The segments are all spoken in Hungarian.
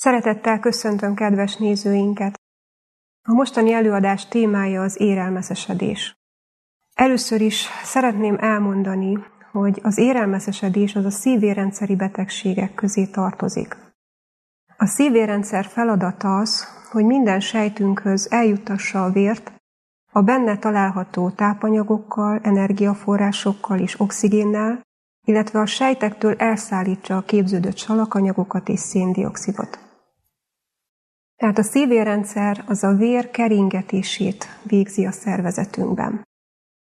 Szeretettel köszöntöm kedves nézőinket! A mostani előadás témája az érelmeszesedés. Először is szeretném elmondani, hogy az érelmeszesedés az a szívérendszeri betegségek közé tartozik. A szívérrendszer feladata az, hogy minden sejtünkhöz eljuttassa a vért, a benne található tápanyagokkal, energiaforrásokkal és oxigénnel, illetve a sejtektől elszállítsa a képződött salakanyagokat és széndiokszidot. Tehát a szívérrendszer az a vér keringetését végzi a szervezetünkben.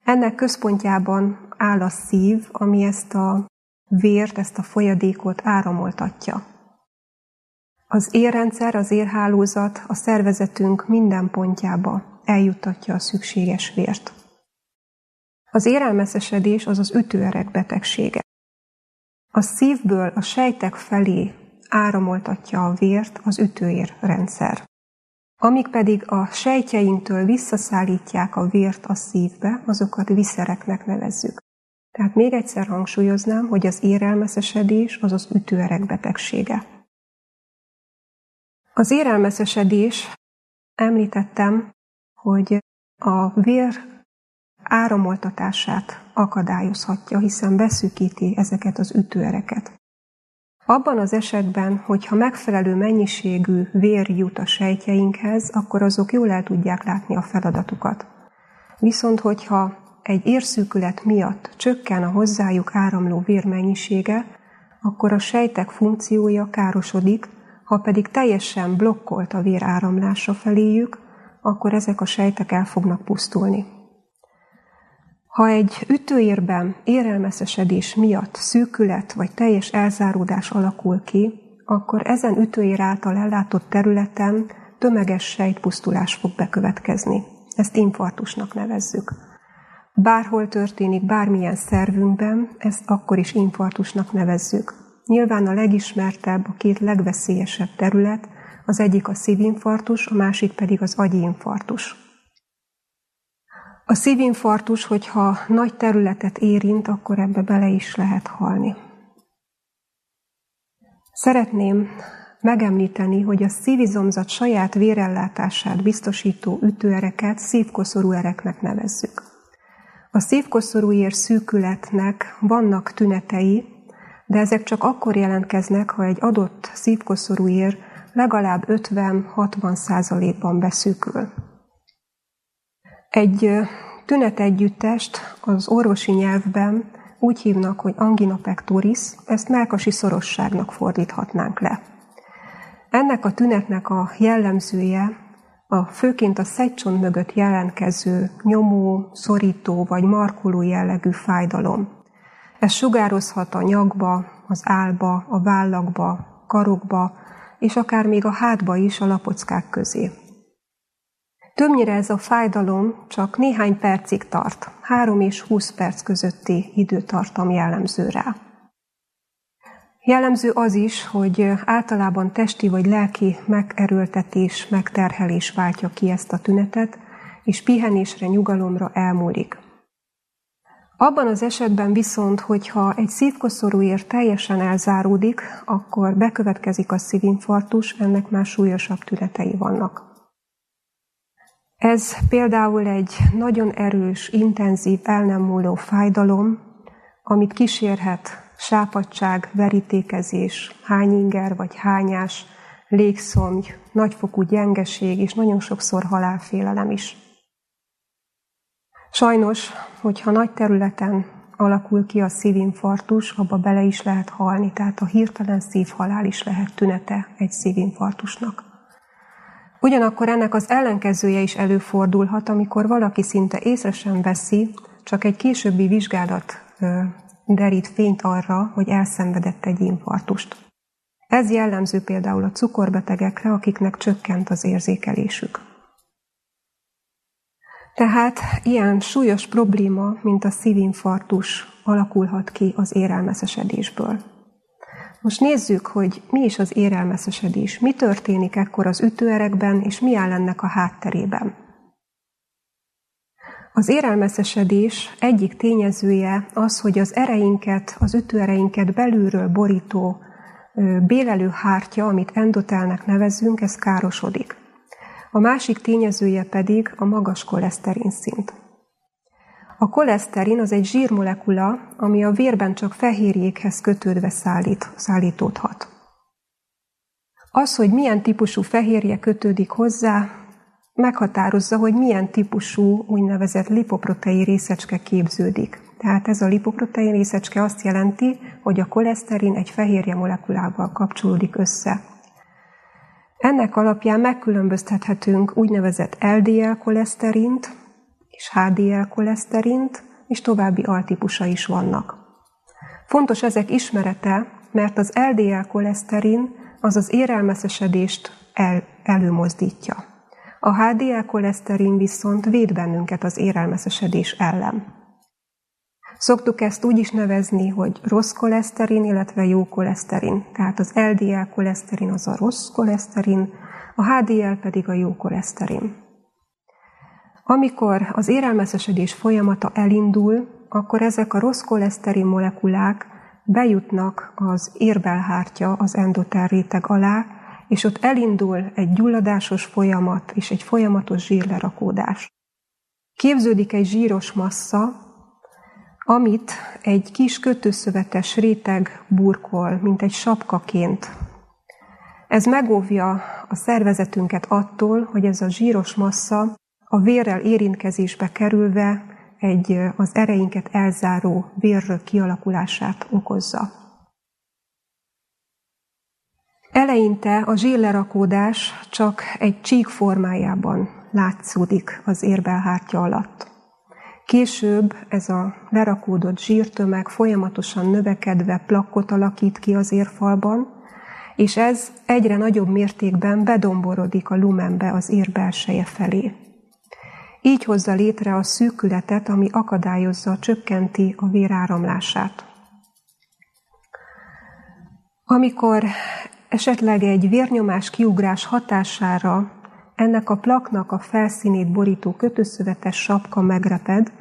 Ennek központjában áll a szív, ami ezt a vért, ezt a folyadékot áramoltatja. Az érrendszer, az érhálózat a szervezetünk minden pontjába eljuttatja a szükséges vért. Az érelmeszesedés az az ütőerek betegsége. A szívből a sejtek felé áramoltatja a vért az ütőér rendszer. Amíg pedig a sejtjeinktől visszaszállítják a vért a szívbe, azokat viszereknek nevezzük. Tehát még egyszer hangsúlyoznám, hogy az érelmeszesedés az az ütőerek betegsége. Az érelmeszesedés, említettem, hogy a vér áramoltatását akadályozhatja, hiszen beszűkíti ezeket az ütőereket. Abban az esetben, hogyha megfelelő mennyiségű vér jut a sejtjeinkhez, akkor azok jól el tudják látni a feladatukat. Viszont, hogyha egy érszűkület miatt csökken a hozzájuk áramló vér mennyisége, akkor a sejtek funkciója károsodik, ha pedig teljesen blokkolt a vér áramlása feléjük, akkor ezek a sejtek el fognak pusztulni. Ha egy ütőérben érelmeszesedés miatt szűkület vagy teljes elzáródás alakul ki, akkor ezen ütőér által ellátott területen tömeges sejtpusztulás fog bekövetkezni. Ezt infarktusnak nevezzük. Bárhol történik bármilyen szervünkben, ezt akkor is infarktusnak nevezzük. Nyilván a legismertebb, a két legveszélyesebb terület, az egyik a szívinfarktus, a másik pedig az agyinfarktus. A szívinfarktus, hogyha nagy területet érint, akkor ebbe bele is lehet halni. Szeretném megemlíteni, hogy a szívizomzat saját vérellátását biztosító ütőereket szívkoszorú ereknek nevezzük. A szívkoszorú ér szűkületnek vannak tünetei, de ezek csak akkor jelentkeznek, ha egy adott szívkoszorú ér legalább 50-60 százalékban beszűkül. Egy tünetegyüttest az orvosi nyelvben úgy hívnak, hogy angina pectoris, ezt melkasi szorosságnak fordíthatnánk le. Ennek a tünetnek a jellemzője a főként a szegycsont mögött jelentkező nyomó, szorító vagy markoló jellegű fájdalom. Ez sugározhat a nyakba, az álba, a vállakba, karokba, és akár még a hátba is a lapockák közé. Többnyire ez a fájdalom csak néhány percig tart, 3 és 20 perc közötti időtartam jellemző rá. Jellemző az is, hogy általában testi vagy lelki megerőltetés, megterhelés váltja ki ezt a tünetet, és pihenésre, nyugalomra elmúlik. Abban az esetben viszont, hogyha egy szívkoszorúér teljesen elzáródik, akkor bekövetkezik a szívinfarktus, ennek már súlyosabb tünetei vannak. Ez például egy nagyon erős, intenzív, el nem múló fájdalom, amit kísérhet sápadság, verítékezés, hányinger vagy hányás, légszomj, nagyfokú gyengeség és nagyon sokszor halálfélelem is. Sajnos, hogyha nagy területen alakul ki a szívinfarktus, abba bele is lehet halni, tehát a hirtelen szívhalál is lehet tünete egy szívinfarktusnak. Ugyanakkor ennek az ellenkezője is előfordulhat, amikor valaki szinte észre sem veszi, csak egy későbbi vizsgálat derít fényt arra, hogy elszenvedett egy infarktust. Ez jellemző például a cukorbetegekre, akiknek csökkent az érzékelésük. Tehát ilyen súlyos probléma, mint a szívinfarktus alakulhat ki az érelmeszesedésből. Most nézzük, hogy mi is az érelmeszesedés, mi történik ekkor az ütőerekben, és mi áll ennek a hátterében. Az érelmeszesedés egyik tényezője az, hogy az ereinket, az ütőereinket belülről borító bélelő hártya, amit endotelnek nevezünk, ez károsodik. A másik tényezője pedig a magas koleszterin szint. A koleszterin az egy zsírmolekula, ami a vérben csak fehérjékhez kötődve szállít, szállítódhat. Az, hogy milyen típusú fehérje kötődik hozzá, meghatározza, hogy milyen típusú úgynevezett lipoprotein részecske képződik. Tehát ez a lipoprotein részecske azt jelenti, hogy a koleszterin egy fehérje molekulával kapcsolódik össze. Ennek alapján megkülönböztethetünk úgynevezett LDL koleszterint és HDL koleszterint, és további altípusa is vannak. Fontos ezek ismerete, mert az LDL koleszterin az az érelmeszesedést el, előmozdítja. A HDL koleszterin viszont véd bennünket az érelmeszesedés ellen. Szoktuk ezt úgy is nevezni, hogy rossz koleszterin, illetve jó koleszterin. Tehát az LDL koleszterin az a rossz koleszterin, a HDL pedig a jó koleszterin. Amikor az érelmeszesedés folyamata elindul, akkor ezek a rossz koleszterin molekulák bejutnak az érbelhártya, az endotel réteg alá, és ott elindul egy gyulladásos folyamat és egy folyamatos zsírlerakódás. Képződik egy zsíros massza, amit egy kis kötőszövetes réteg burkol, mint egy sapkaként. Ez megóvja a szervezetünket attól, hogy ez a zsíros massza a vérrel érintkezésbe kerülve egy az ereinket elzáró vérrög kialakulását okozza. Eleinte a zsírlerakódás csak egy csík formájában látszódik az érbelhártya alatt. Később ez a lerakódott zsírtömeg folyamatosan növekedve plakkot alakít ki az érfalban, és ez egyre nagyobb mértékben bedomborodik a lumenbe az ér belseje felé. Így hozza létre a szűkületet, ami akadályozza, csökkenti a véráramlását. Amikor esetleg egy vérnyomás kiugrás hatására ennek a plaknak a felszínét borító kötőszövetes sapka megreped,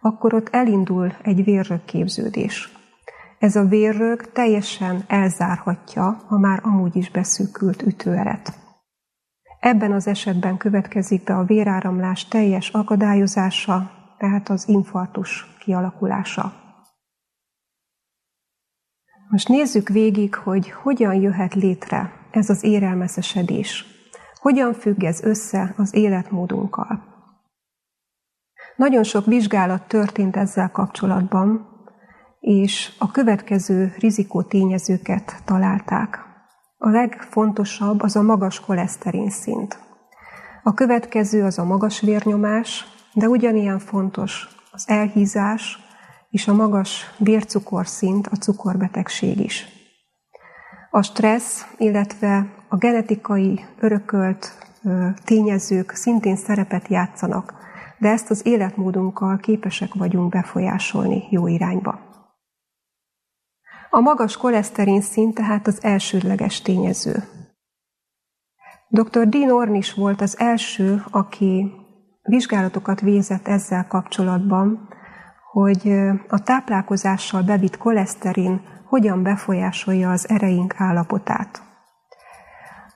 akkor ott elindul egy vérrögképződés. Ez a vérrög teljesen elzárhatja a már amúgy is beszűkült ütőeret. Ebben az esetben következik be a véráramlás teljes akadályozása, tehát az infarktus kialakulása. Most nézzük végig, hogy hogyan jöhet létre ez az érelmeszesedés. Hogyan függ ez össze az életmódunkkal. Nagyon sok vizsgálat történt ezzel kapcsolatban, és a következő rizikó tényezőket találták. A legfontosabb az a magas koleszterin szint. A következő az a magas vérnyomás, de ugyanilyen fontos az elhízás és a magas vércukorszint, a cukorbetegség is. A stressz, illetve a genetikai örökölt tényezők szintén szerepet játszanak de ezt az életmódunkkal képesek vagyunk befolyásolni jó irányba. A magas koleszterin szint tehát az elsődleges tényező. Dr. Dean Ornish volt az első, aki vizsgálatokat végzett ezzel kapcsolatban, hogy a táplálkozással bevitt koleszterin hogyan befolyásolja az ereink állapotát.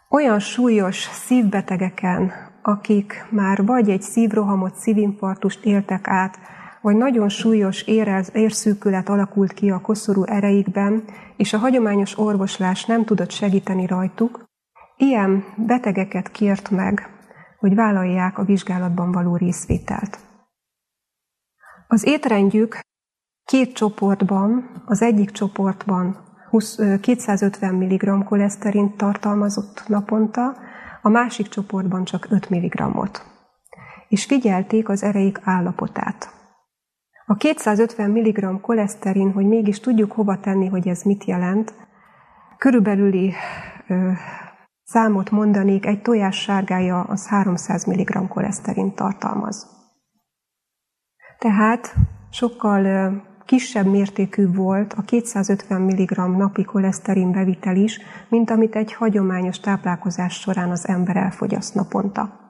Olyan súlyos szívbetegeken, akik már vagy egy szívrohamot, szívinfarktust éltek át, vagy nagyon súlyos érez, érszűkület alakult ki a koszorú ereikben, és a hagyományos orvoslás nem tudott segíteni rajtuk, ilyen betegeket kért meg, hogy vállalják a vizsgálatban való részvételt. Az étrendjük két csoportban, az egyik csoportban 250 mg koleszterint tartalmazott naponta, a másik csoportban csak 5 mg-ot. És figyelték az ereik állapotát. A 250 mg koleszterin, hogy mégis tudjuk hova tenni, hogy ez mit jelent, körülbelüli ö, számot mondanék, egy tojás sárgája az 300 mg koleszterin tartalmaz. Tehát sokkal kisebb mértékű volt a 250 mg napi koleszterin bevitel is, mint amit egy hagyományos táplálkozás során az ember elfogyaszt naponta.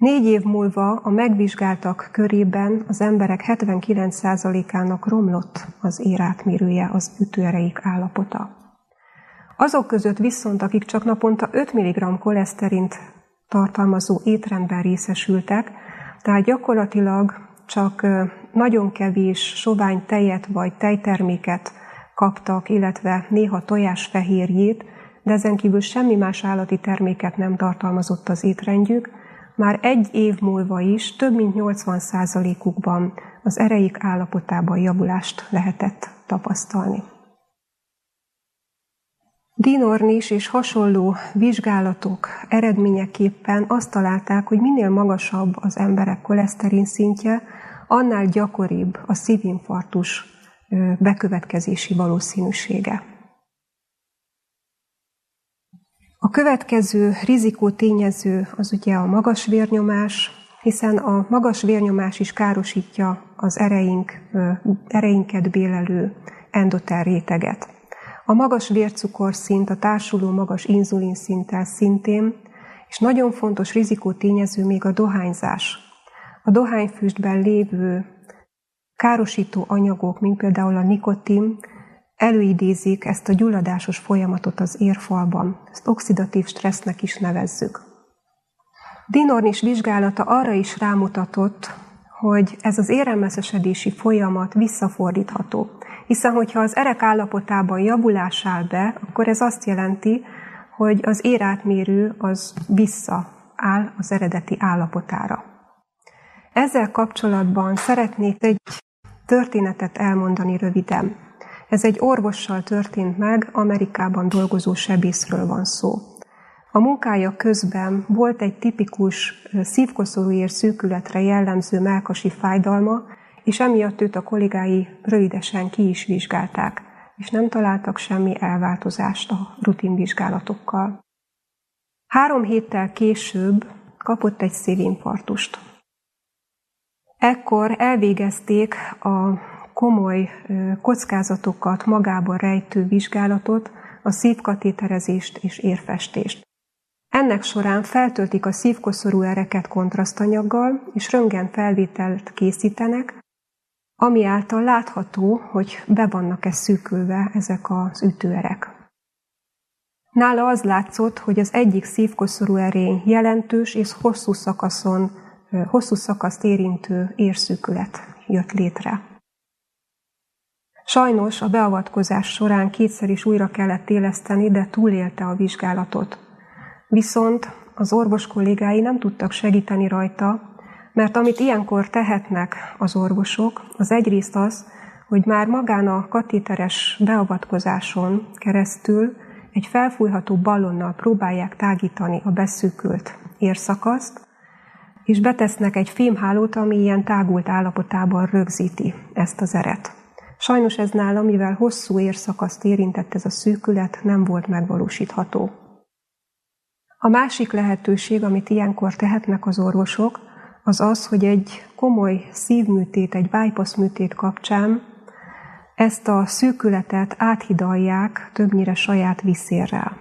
Négy év múlva a megvizsgáltak körében az emberek 79%-ának romlott az érátmérője, az ütőereik állapota. Azok között viszont, akik csak naponta 5 mg koleszterint tartalmazó étrendben részesültek, tehát gyakorlatilag csak nagyon kevés sovány tejet vagy tejterméket kaptak, illetve néha tojásfehérjét, de ezen kívül semmi más állati terméket nem tartalmazott az étrendjük, már egy év múlva is több mint 80%-ukban az ereik állapotában javulást lehetett tapasztalni. Dinornis és hasonló vizsgálatok eredményeképpen azt találták, hogy minél magasabb az emberek koleszterin szintje, annál gyakoribb a szívinfarktus bekövetkezési valószínűsége. A következő rizikó tényező az ugye a magas vérnyomás, hiszen a magas vérnyomás is károsítja az ereink, ereinket bélelő endotel réteget. A magas vércukorszint, a társuló magas inzulinszinttel szintén, és nagyon fontos rizikó tényező még a dohányzás. A dohányfüstben lévő károsító anyagok, mint például a nikotin, előidézik ezt a gyulladásos folyamatot az érfalban. Ezt oxidatív stressznek is nevezzük. Dinornis vizsgálata arra is rámutatott, hogy ez az érelmeszesedési folyamat visszafordítható. Hiszen, hogyha az erek állapotában javulás áll be, akkor ez azt jelenti, hogy az érátmérő az visszaáll az eredeti állapotára. Ezzel kapcsolatban szeretnék egy történetet elmondani röviden. Ez egy orvossal történt meg, Amerikában dolgozó sebészről van szó. A munkája közben volt egy tipikus szívkoszorúér szűkületre jellemző melkasi fájdalma, és emiatt őt a kollégái rövidesen ki is vizsgálták, és nem találtak semmi elváltozást a rutinvizsgálatokkal. Három héttel később kapott egy szívinfarktust. Ekkor elvégezték a komoly kockázatokat magában rejtő vizsgálatot, a szívkatéterezést és érfestést. Ennek során feltöltik a szívkoszorú ereket kontrasztanyaggal, és röntgen felvételt készítenek, ami által látható, hogy be vannak-e szűkülve ezek az ütőerek. Nála az látszott, hogy az egyik szívkoszorú erény jelentős és hosszú szakaszon, hosszú szakaszt érintő érszűkület jött létre. Sajnos a beavatkozás során kétszer is újra kellett éleszteni, de túlélte a vizsgálatot. Viszont az orvos kollégái nem tudtak segíteni rajta, mert amit ilyenkor tehetnek az orvosok, az egyrészt az, hogy már magán a katéteres beavatkozáson keresztül egy felfújható ballonnal próbálják tágítani a beszűkült érszakaszt, és betesznek egy fémhálót, ami ilyen tágult állapotában rögzíti ezt az eret. Sajnos ez nála, mivel hosszú érszakaszt érintett ez a szűkület, nem volt megvalósítható. A másik lehetőség, amit ilyenkor tehetnek az orvosok, az az, hogy egy komoly szívműtét, egy bypass műtét kapcsán ezt a szűkületet áthidalják többnyire saját viszérrel.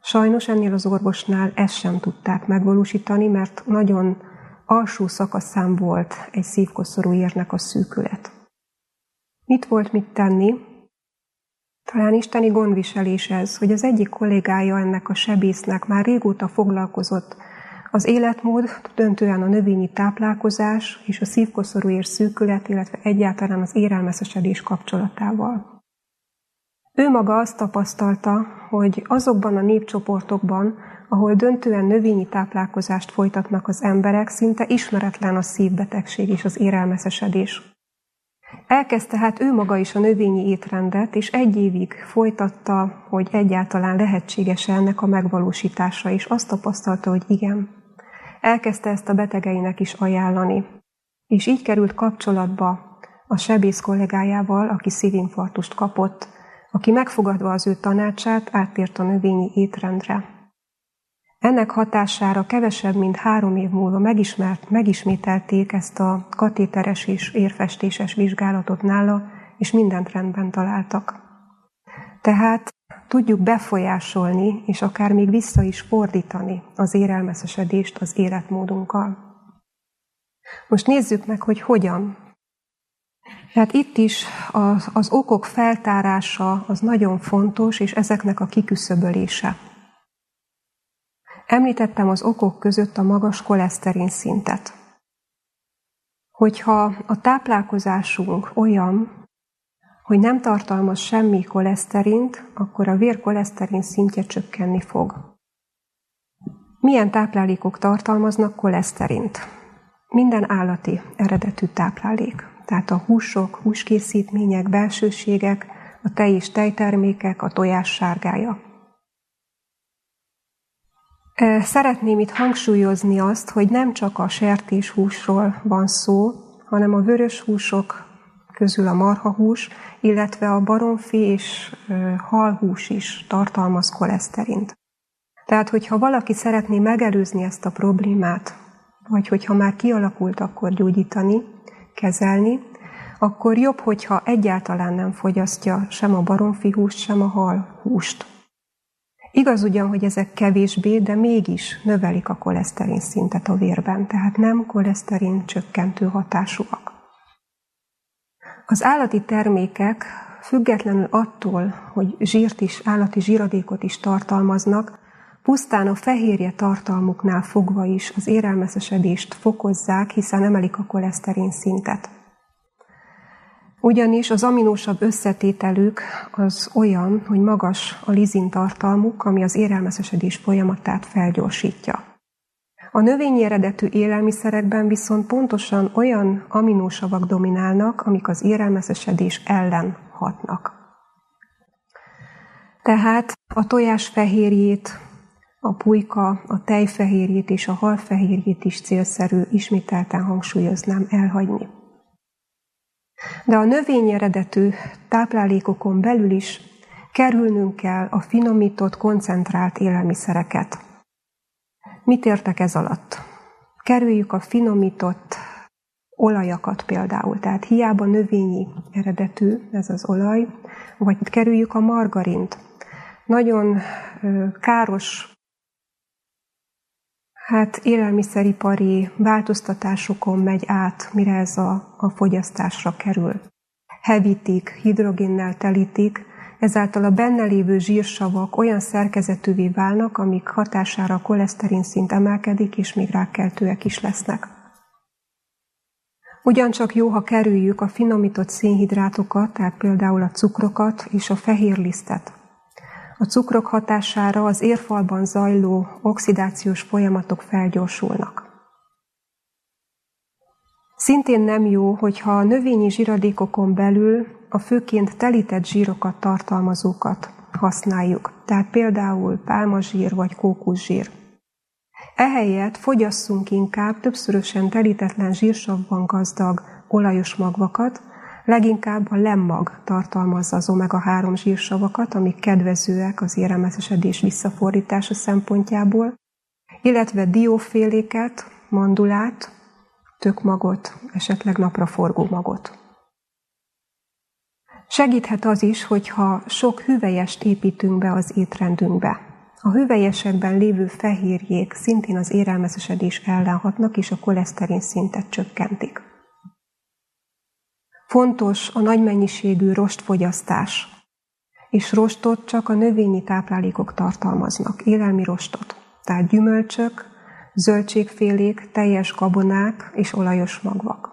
Sajnos ennél az orvosnál ezt sem tudták megvalósítani, mert nagyon alsó szakaszán volt egy szívkoszorú érnek a szűkület. Mit volt mit tenni? Talán isteni gondviselés ez, hogy az egyik kollégája ennek a sebésznek már régóta foglalkozott az életmód, döntően a növényi táplálkozás és a szívkoszorú ér szűkület, illetve egyáltalán az érelmeszesedés kapcsolatával. Ő maga azt tapasztalta, hogy azokban a népcsoportokban, ahol döntően növényi táplálkozást folytatnak az emberek, szinte ismeretlen a szívbetegség és az érelmeszesedés. Elkezdte hát ő maga is a növényi étrendet, és egy évig folytatta, hogy egyáltalán lehetséges ennek a megvalósítása, és azt tapasztalta, hogy igen. Elkezdte ezt a betegeinek is ajánlani. És így került kapcsolatba a sebész kollégájával, aki szívinfarktust kapott, aki megfogadva az ő tanácsát áttért a növényi étrendre. Ennek hatására kevesebb, mint három év múlva megismert, megismételték ezt a katéteres és érfestéses vizsgálatot nála, és mindent rendben találtak. Tehát tudjuk befolyásolni, és akár még vissza is fordítani az érelmeszesedést az életmódunkkal. Most nézzük meg, hogy hogyan. Tehát itt is az, az okok feltárása az nagyon fontos, és ezeknek a kiküszöbölése. Említettem az okok között a magas koleszterin szintet. Hogyha a táplálkozásunk olyan, hogy nem tartalmaz semmi koleszterint, akkor a vér koleszterin szintje csökkenni fog. Milyen táplálékok tartalmaznak koleszterint? Minden állati eredetű táplálék. Tehát a húsok, húskészítmények, belsőségek, a tej és tejtermékek, a tojás sárgája. Szeretném itt hangsúlyozni azt, hogy nem csak a sertéshúsról van szó, hanem a vörös húsok közül a marhahús, illetve a baromfi és halhús is tartalmaz koleszterint. Tehát, hogyha valaki szeretné megelőzni ezt a problémát, vagy hogyha már kialakult, akkor gyógyítani, kezelni, akkor jobb, hogyha egyáltalán nem fogyasztja sem a baromfi húst, sem a hal húst. Igaz ugyan, hogy ezek kevésbé, de mégis növelik a koleszterin szintet a vérben, tehát nem koleszterin csökkentő hatásúak. Az állati termékek függetlenül attól, hogy zsírt is, állati zsíradékot is tartalmaznak, pusztán a fehérje tartalmuknál fogva is az érelmeszesedést fokozzák, hiszen emelik a koleszterin szintet. Ugyanis az aminósabb összetételük az olyan, hogy magas a lizin tartalmuk, ami az érelmeszesedés folyamatát felgyorsítja. A növényi eredetű élelmiszerekben viszont pontosan olyan aminósavak dominálnak, amik az érelmeszesedés ellen hatnak. Tehát a tojás fehérjét, a pulyka, a tejfehérjét és a halfehérjét is célszerű ismételten hangsúlyoznám elhagyni. De a növényi eredetű táplálékokon belül is kerülnünk kell a finomított, koncentrált élelmiszereket. Mit értek ez alatt? Kerüljük a finomított olajakat például, tehát hiába növényi eredetű ez az olaj, vagy kerüljük a margarint. Nagyon káros hát élelmiszeripari változtatásokon megy át, mire ez a, a fogyasztásra kerül. Hevítik, hidrogénnel telítik, ezáltal a benne lévő zsírsavak olyan szerkezetűvé válnak, amik hatására a koleszterin szint emelkedik, és még rákkeltőek is lesznek. Ugyancsak jó, ha kerüljük a finomított szénhidrátokat, tehát például a cukrokat és a fehérlisztet. A cukrok hatására az érfalban zajló oxidációs folyamatok felgyorsulnak. Szintén nem jó, hogyha a növényi zsíradékokon belül a főként telített zsírokat tartalmazókat használjuk, tehát például pálmazsír vagy kókuszsír. Ehelyett fogyasszunk inkább többszörösen telítetlen zsírsavban gazdag olajos magvakat, leginkább a lemmag tartalmazza az omega-3 zsírsavakat, amik kedvezőek az érelmezesedés visszafordítása szempontjából, illetve dióféléket, mandulát, tökmagot, esetleg napraforgó magot. Segíthet az is, hogyha sok hüvelyest építünk be az étrendünkbe. A hüvelyesekben lévő fehérjék szintén az érelmezesedés ellen hatnak, és a koleszterin szintet csökkentik. Fontos a nagy mennyiségű rostfogyasztás, és rostot csak a növényi táplálékok tartalmaznak, élelmi rostot, tehát gyümölcsök, zöldségfélék, teljes gabonák és olajos magvak.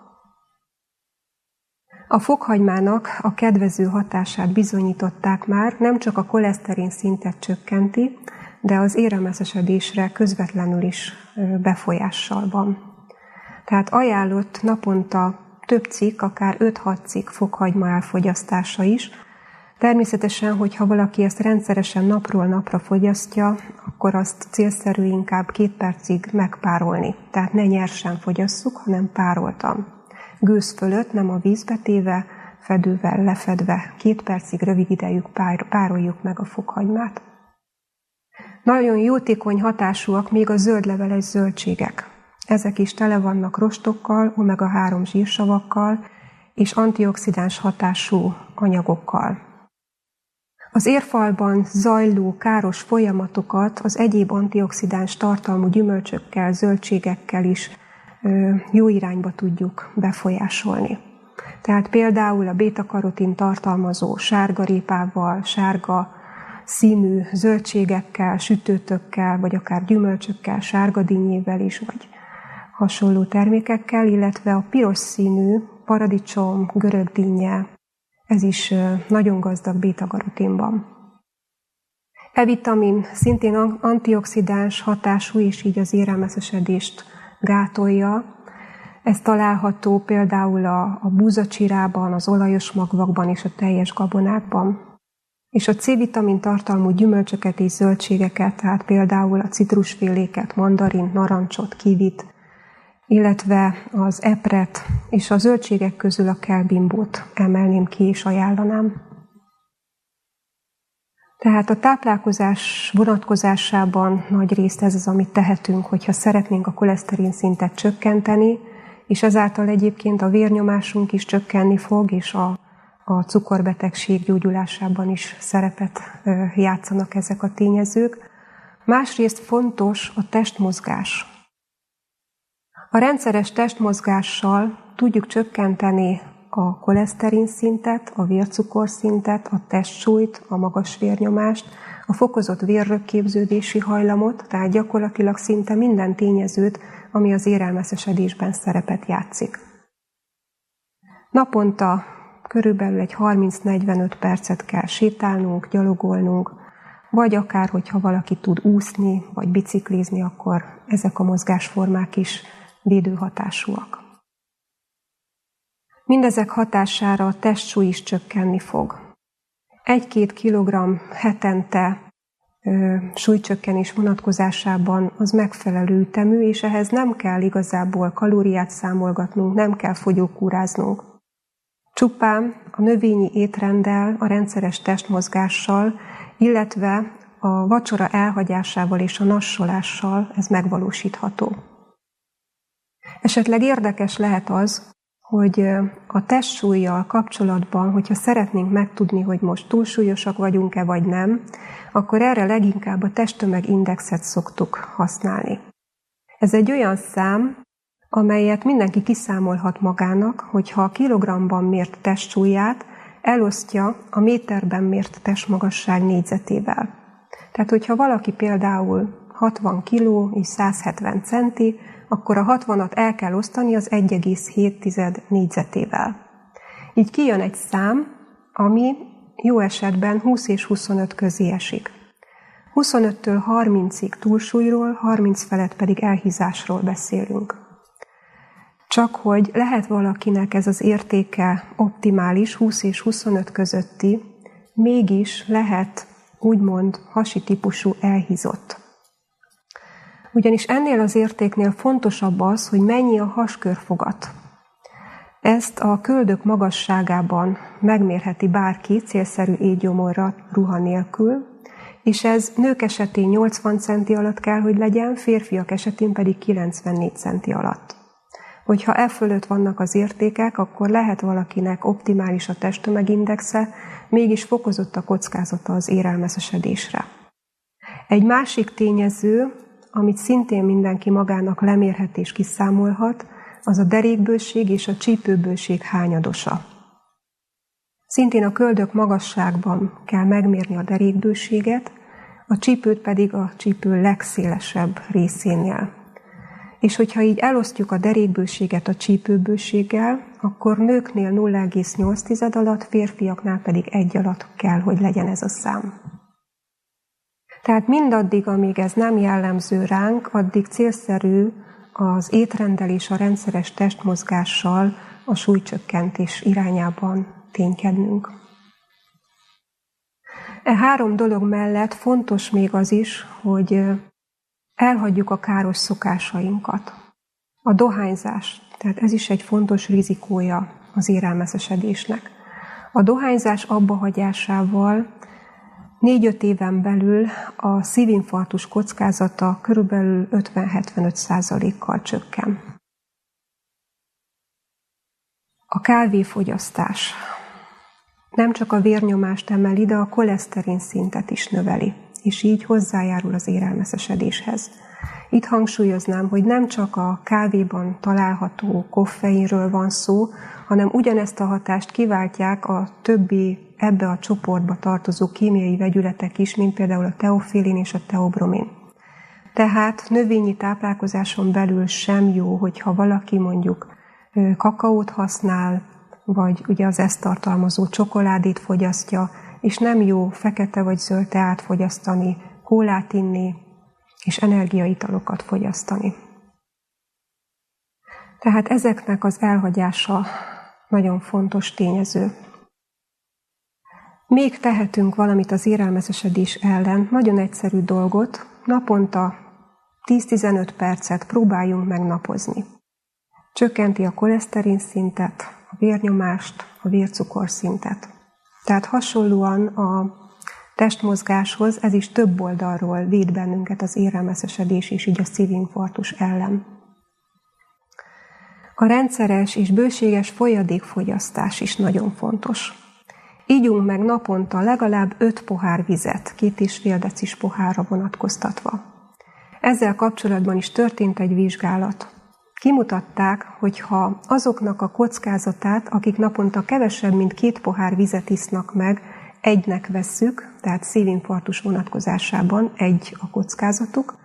A fokhagymának a kedvező hatását bizonyították már, nem csak a koleszterin szintet csökkenti, de az éremeszesedésre közvetlenül is befolyással van. Tehát ajánlott naponta több cikk, akár 5-6 cikk fokhagyma elfogyasztása is. Természetesen, hogyha valaki ezt rendszeresen napról napra fogyasztja, akkor azt célszerű inkább két percig megpárolni. Tehát ne nyersen fogyasszuk, hanem pároltam gőz fölött, nem a vízbe téve, fedővel lefedve, két percig rövid idejük pároljuk meg a fokhagymát. Nagyon jótékony hatásúak még a zöldleveles zöldségek. Ezek is tele vannak rostokkal, omega-3 zsírsavakkal és antioxidáns hatású anyagokkal. Az érfalban zajló káros folyamatokat az egyéb antioxidáns tartalmú gyümölcsökkel, zöldségekkel is jó irányba tudjuk befolyásolni. Tehát például a bétakarotin tartalmazó sárgarépával, sárga színű zöldségekkel, sütőtökkel, vagy akár gyümölcsökkel, sárgadínyével is, vagy hasonló termékekkel, illetve a piros színű paradicsom, görögdínnye, ez is nagyon gazdag bétagarotinban. E-vitamin szintén antioxidáns hatású, és így az érelmeszesedést gátolja. Ez található például a, a búzacsirában, az olajos magvakban és a teljes gabonákban. És a C-vitamin tartalmú gyümölcsöket és zöldségeket, tehát például a citrusféléket, mandarint, narancsot, kivit, illetve az epret és a zöldségek közül a kelbimbót emelném ki és ajánlanám. Tehát a táplálkozás vonatkozásában nagy részt ez az, amit tehetünk, hogyha szeretnénk a koleszterin szintet csökkenteni, és ezáltal egyébként a vérnyomásunk is csökkenni fog, és a, a cukorbetegség gyógyulásában is szerepet játszanak ezek a tényezők. Másrészt fontos a testmozgás. A rendszeres testmozgással tudjuk csökkenteni a koleszterin szintet, a vércukorszintet, a testsúlyt, a magas vérnyomást, a fokozott vérrökképződési hajlamot, tehát gyakorlatilag szinte minden tényezőt, ami az érelmeszesedésben szerepet játszik. Naponta körülbelül egy 30-45 percet kell sétálnunk, gyalogolnunk, vagy akár, hogyha valaki tud úszni, vagy biciklizni, akkor ezek a mozgásformák is védőhatásúak. Mindezek hatására a testsúly is csökkenni fog. Egy-két kilogramm hetente ö, súlycsökkenés vonatkozásában az megfelelő ütemű, és ehhez nem kell igazából kalóriát számolgatnunk, nem kell fogyókúráznunk. Csupán a növényi étrenddel, a rendszeres testmozgással, illetve a vacsora elhagyásával és a nassolással ez megvalósítható. Esetleg érdekes lehet az, hogy a testsúlyjal kapcsolatban, hogyha szeretnénk megtudni, hogy most túlsúlyosak vagyunk-e vagy nem, akkor erre leginkább a testtömegindexet szoktuk használni. Ez egy olyan szám, amelyet mindenki kiszámolhat magának, hogyha a kilogramban mért testsúlyát elosztja a méterben mért testmagasság négyzetével. Tehát, hogyha valaki például 60 kg és 170 centi, akkor a 60-at el kell osztani az 1,7 négyzetével. Így kijön egy szám, ami jó esetben 20 és 25 közé esik. 25-től 30-ig túlsúlyról, 30 felett pedig elhízásról beszélünk. Csak hogy lehet valakinek ez az értéke optimális, 20 és 25 közötti, mégis lehet úgymond hasi típusú elhízott. Ugyanis ennél az értéknél fontosabb az, hogy mennyi a haskörfogat. Ezt a köldök magasságában megmérheti bárki célszerű égyomorra ruha nélkül, és ez nők esetén 80 centi alatt kell, hogy legyen, férfiak esetén pedig 94 centi alatt. Hogyha e fölött vannak az értékek, akkor lehet valakinek optimális a testtömegindexe, mégis fokozott a kockázata az érelmeszesedésre. Egy másik tényező, amit szintén mindenki magának lemérhet és kiszámolhat, az a derékbőség és a csípőbőség hányadosa. Szintén a köldök magasságban kell megmérni a derékbőséget, a csípőt pedig a csípő legszélesebb részénél. És hogyha így elosztjuk a derékbőséget a csípőbőséggel, akkor nőknél 0,8 alatt, férfiaknál pedig 1 alatt kell, hogy legyen ez a szám. Tehát mindaddig, amíg ez nem jellemző ránk, addig célszerű az étrendelés a rendszeres testmozgással a súlycsökkentés irányában ténykednünk. E három dolog mellett fontos még az is, hogy elhagyjuk a káros szokásainkat. A dohányzás, tehát ez is egy fontos rizikója az érelmeszesedésnek. A dohányzás abbahagyásával Négy-öt éven belül a szívinfarktus kockázata körülbelül 50-75 százalékkal csökken. A kávéfogyasztás nem csak a vérnyomást emeli, de a koleszterin szintet is növeli, és így hozzájárul az érelmeszesedéshez. Itt hangsúlyoznám, hogy nem csak a kávéban található koffeinről van szó, hanem ugyanezt a hatást kiváltják a többi ebbe a csoportba tartozó kémiai vegyületek is, mint például a teofilin és a teobromin. Tehát növényi táplálkozáson belül sem jó, hogyha valaki mondjuk kakaót használ, vagy ugye az ezt tartalmazó csokoládét fogyasztja, és nem jó fekete vagy zöld teát fogyasztani, kólát inni, és energiaitalokat fogyasztani. Tehát ezeknek az elhagyása nagyon fontos tényező. Még tehetünk valamit az érelmezesedés ellen, nagyon egyszerű dolgot, naponta 10-15 percet próbáljunk megnapozni. Csökkenti a koleszterin szintet, a vérnyomást, a vércukorszintet. Tehát hasonlóan a testmozgáshoz ez is több oldalról véd bennünket az érelmeszesedés és így a szívinfarktus ellen. A rendszeres és bőséges folyadékfogyasztás is nagyon fontos. Ígyunk meg naponta legalább 5 pohár vizet, két és fél decis pohárra vonatkoztatva. Ezzel kapcsolatban is történt egy vizsgálat. Kimutatták, hogy ha azoknak a kockázatát, akik naponta kevesebb, mint két pohár vizet isznak meg, egynek vesszük, tehát szívinfarktus vonatkozásában egy a kockázatuk,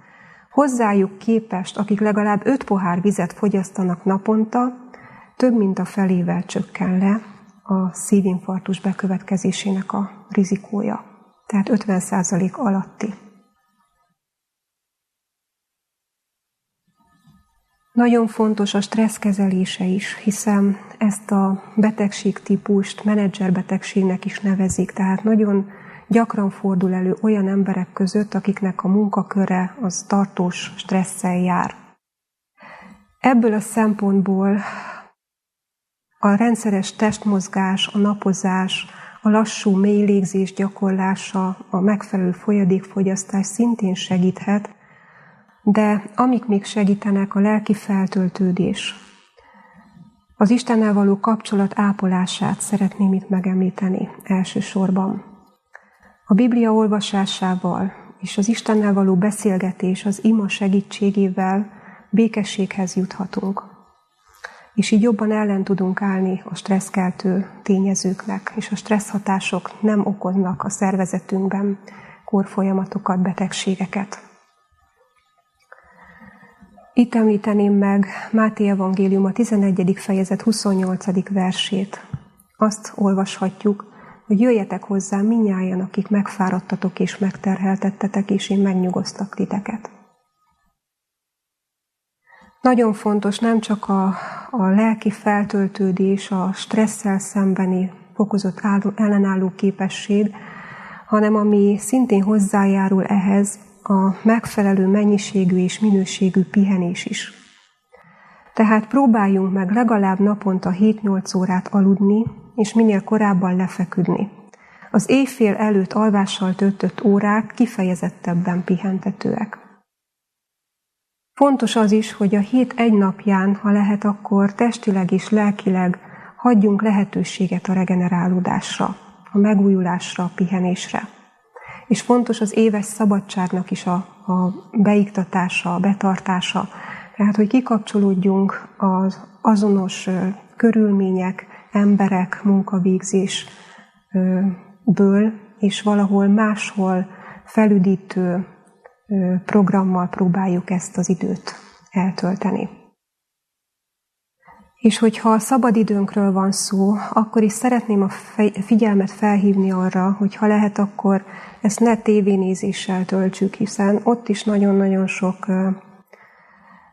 hozzájuk képest, akik legalább öt pohár vizet fogyasztanak naponta, több mint a felével csökken le a szívinfarktus bekövetkezésének a rizikója. Tehát 50% alatti. Nagyon fontos a stressz kezelése is, hiszen ezt a betegségtípust menedzserbetegségnek is nevezik, tehát nagyon gyakran fordul elő olyan emberek között, akiknek a munkaköre az tartós stresszel jár. Ebből a szempontból a rendszeres testmozgás, a napozás, a lassú mély légzés gyakorlása, a megfelelő folyadékfogyasztás szintén segíthet, de amik még segítenek, a lelki feltöltődés. Az Istennel való kapcsolat ápolását szeretném itt megemlíteni elsősorban. A Biblia olvasásával és az Istennel való beszélgetés az ima segítségével békességhez juthatunk. És így jobban ellen tudunk állni a stresszkeltő tényezőknek, és a stressz hatások nem okoznak a szervezetünkben korfolyamatokat, betegségeket. Itt említeném meg Máté Evangélium a 11. fejezet 28. versét. Azt olvashatjuk, hogy jöjjetek hozzám minnyáján, akik megfáradtatok és megterheltettetek, és én megnyugosztak titeket. Nagyon fontos nem csak a, a lelki feltöltődés, a stresszel szembeni fokozott ellenálló képesség, hanem ami szintén hozzájárul ehhez, a megfelelő mennyiségű és minőségű pihenés is. Tehát próbáljunk meg legalább naponta 7-8 órát aludni, és minél korábban lefeküdni. Az éjfél előtt alvással töltött órák kifejezettebben pihentetőek. Fontos az is, hogy a hét egy napján, ha lehet, akkor testileg és lelkileg hagyjunk lehetőséget a regenerálódásra, a megújulásra, a pihenésre és fontos az éves szabadságnak is a, a beiktatása, a betartása. Tehát, hogy kikapcsolódjunk az azonos körülmények, emberek, munkavégzésből, és valahol máshol felüdítő programmal próbáljuk ezt az időt eltölteni. És hogyha a szabadidőnkről van szó, akkor is szeretném a figyelmet felhívni arra, hogy ha lehet, akkor ezt ne tévénézéssel töltsük, hiszen ott is nagyon-nagyon sok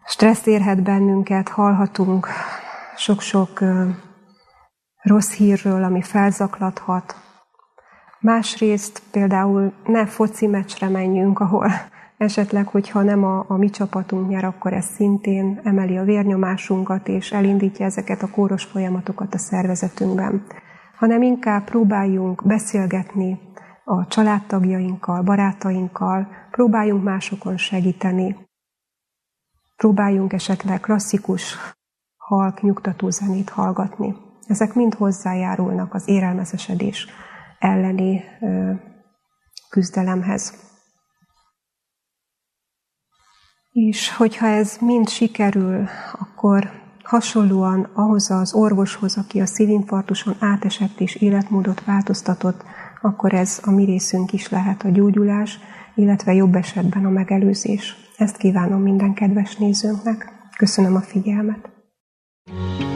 stressz érhet bennünket, hallhatunk sok-sok rossz hírről, ami felzaklathat. Másrészt például ne foci meccsre menjünk, ahol Esetleg, hogyha nem a, a mi csapatunk nyer, akkor ez szintén emeli a vérnyomásunkat, és elindítja ezeket a kóros folyamatokat a szervezetünkben. Hanem inkább próbáljunk beszélgetni a családtagjainkkal, barátainkkal, próbáljunk másokon segíteni, próbáljunk esetleg klasszikus, halk, nyugtató zenét hallgatni. Ezek mind hozzájárulnak az érelmezesedés elleni küzdelemhez. És hogyha ez mind sikerül, akkor hasonlóan ahhoz az orvoshoz, aki a szívinfarktuson átesett és életmódot változtatott, akkor ez a mi részünk is lehet a gyógyulás, illetve jobb esetben a megelőzés. Ezt kívánom minden kedves nézőnknek. Köszönöm a figyelmet. thank